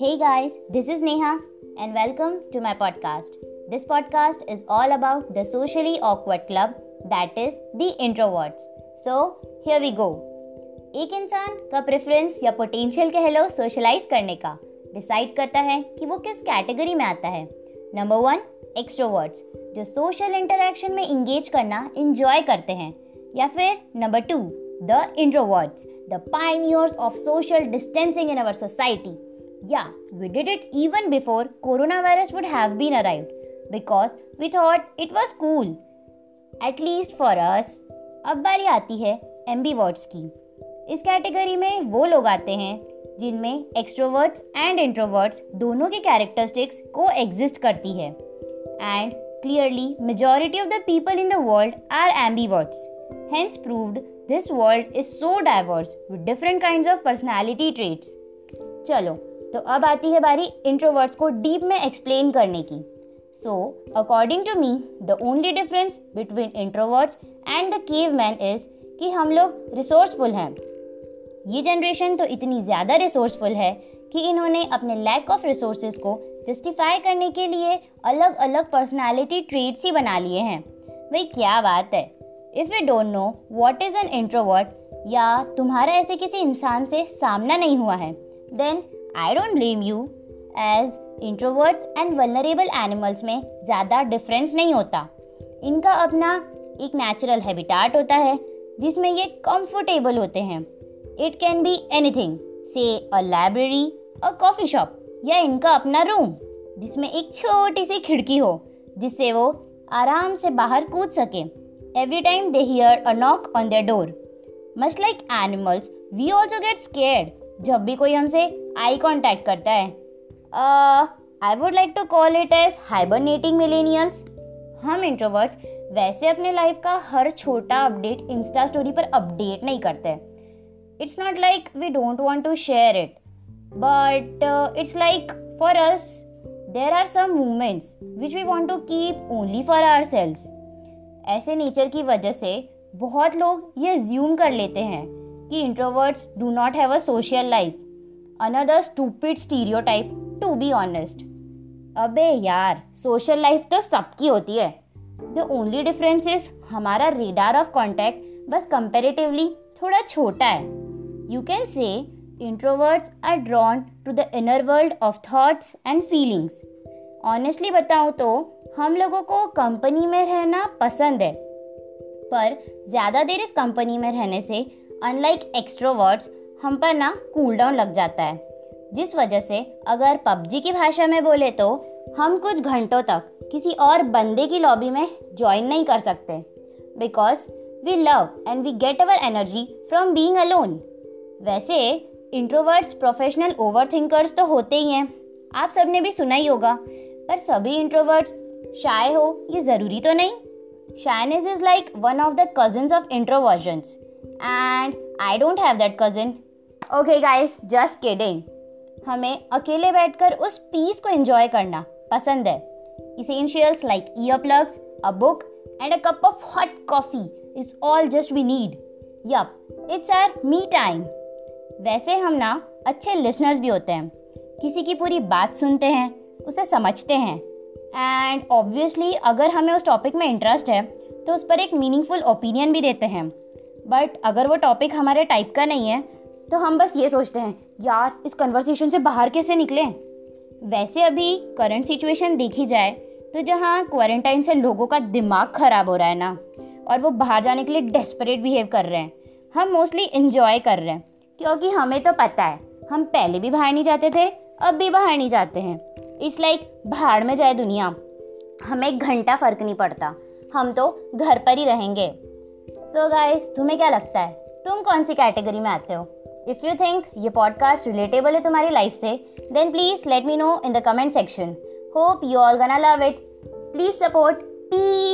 Hey guys, this is Neha and welcome to my podcast. This podcast is all about the socially awkward club that is the introverts. So, here we go. एक इंसान का preference या potential कह लो socialise करने का decide करता है कि वो किस कैटेगरी में आता है नंबर वन एक्सट्रोवर्ड्स जो सोशल इंटरेक्शन में इंगेज करना इंजॉय करते हैं या फिर number two the introverts the pioneers of social distancing in our society या we did it even before corona virus would have been arrived because we thought it was cool at least for us अब बारी आती है Aamby words की। इस category में वो लोग आते हैं, जिनमें एक्सट्रोवर्ड्स एंड इंट्रोवर्ड्स दोनों की कैरेक्टरिस्टिक्स को एग्जिस्ट करती है। And clearly majority of the people in the world are ambiverts hence proved, this world is so diverse, with different kinds of personality traits. चलो तो अब आती है बारी इंट्रोवर्ट्स को डीप में एक्सप्लेन करने की। So according to me the only difference between introverts and the caveman is कि हम लोग रिसोर्सफुल हैं। ये जनरेशन तो इतनी ज़्यादा रिसोर्सफुल है कि इन्होंने अपने लैक ऑफ़ रिसोर्सेज को जस्टिफाई करने के लिए अलग अलग पर्सनालिटी ट्रेड्स ही बना लिए हैं। भाई, क्या बात है? If you don't know what is an introvert या तुम्हारा ऐसे किसी इंसान से सामना नहीं हुआ है then I don't blame you as introverts and vulnerable animals में ज़्यादा डिफरेंस नहीं होता। इनका अपना एक नेचुरल हैबिटाट होता है, जिसमें ये कंफर्टेबल होते हैं। It can be anything say a library a coffee shop या इनका अपना रूम जिसमें एक छोटी सी खिड़की हो, जिससे वो आराम से बाहर कूद सके। Every time they hear a knock on their door Much like animals we also get scared जब भी कोई हमसे आई कांटेक्ट करता है। I would like to call it as hibernating millennials हम इंट्रोवर्ट्स वैसे अपने लाइफ का हर छोटा अपडेट इंस्टा स्टोरी पर अपडेट नहीं करते। It's not like we don't want to share it but it's like for us there are some movements which we want to keep only for ourselves ऐसे nature की वजह से बहुत लोग ये ज्यूम कर लेते हैं। कि introverts do not have a social life another stupid stereotype to be honest अबे यार सोशल लाइफ तो सबकी होती है। द ओनली डिफरेंस इज़ हमारा रेडार ऑफ़ कॉन्टैक्ट बस कंपेरेटिवली थोड़ा छोटा है। You can say introverts are drawn to the inner world of thoughts and feelings honestly बताऊँ तो हम लोगों को कंपनी में रहना पसंद है। पर ज़्यादा देर इस कंपनी में रहने से अनलाइक एक्सट्रोवर्ड्स हम पर ना कूल डाउन लग जाता है। जिस वजह से अगर पबजी की भाषा में बोले तो हम कुछ घंटों तक किसी और बंदे की लॉबी में ज्वाइन नहीं कर सकते। Because we love and we get our energy from being alone वैसे इंट्रोवर्ट्स प्रोफेशनल ओवर थिंकर्स तो होते ही हैं। आप सबने भी सुना ही होगा, पर सभी इंट्रोवर्ट्स शाय हो ये ज़रूरी तो नहीं। Shyness is like one of the cousins of introversions and I don't have that cousin okay guys just kidding हमें अकेले बैठकर उस पीस को एंजॉय करना पसंद है। Essentials like ear plugs a book and a cup of hot coffee is all just we need yup it's our me time वैसे हम ना अच्छे लिसनर्स भी होते हैं। किसी की पूरी बात सुनते हैं, उसे समझते हैं। एंड ऑब्वियसली अगर हमें उस टॉपिक में इंटरेस्ट है तो उस पर एक मीनिंगफुल ओपिनियन भी देते हैं। बट अगर वो टॉपिक हमारे टाइप का नहीं है तो हम बस ये सोचते हैं, यार, इस कन्वर्सेशन से बाहर कैसे निकलें? वैसे अभी करंट सिचुएशन देखी जाए तो जहाँ क्वारंटाइन से लोगों का दिमाग ख़राब हो रहा है ना, और वो बाहर जाने के लिए डेस्परेट बिहेव कर रहे हैं, हम मोस्टली इन्जॉय कर रहे हैं। क्योंकि हमें तो पता है, हम पहले भी बाहर नहीं जाते थे, अब भी बाहर नहीं जाते हैं। इट्स लाइक भाड़ में जाए दुनिया, हमें घंटा फ़र्क नहीं पड़ता, हम तो घर पर ही रहेंगे। सो गाइस तुम्हें क्या लगता है? तुम कौन सी कैटेगरी में आते हो? इफ़ यू थिंक ये पॉडकास्ट रिलेटेबल है तुम्हारी लाइफ से then please let me know in the comment section hope you all gonna love it please support P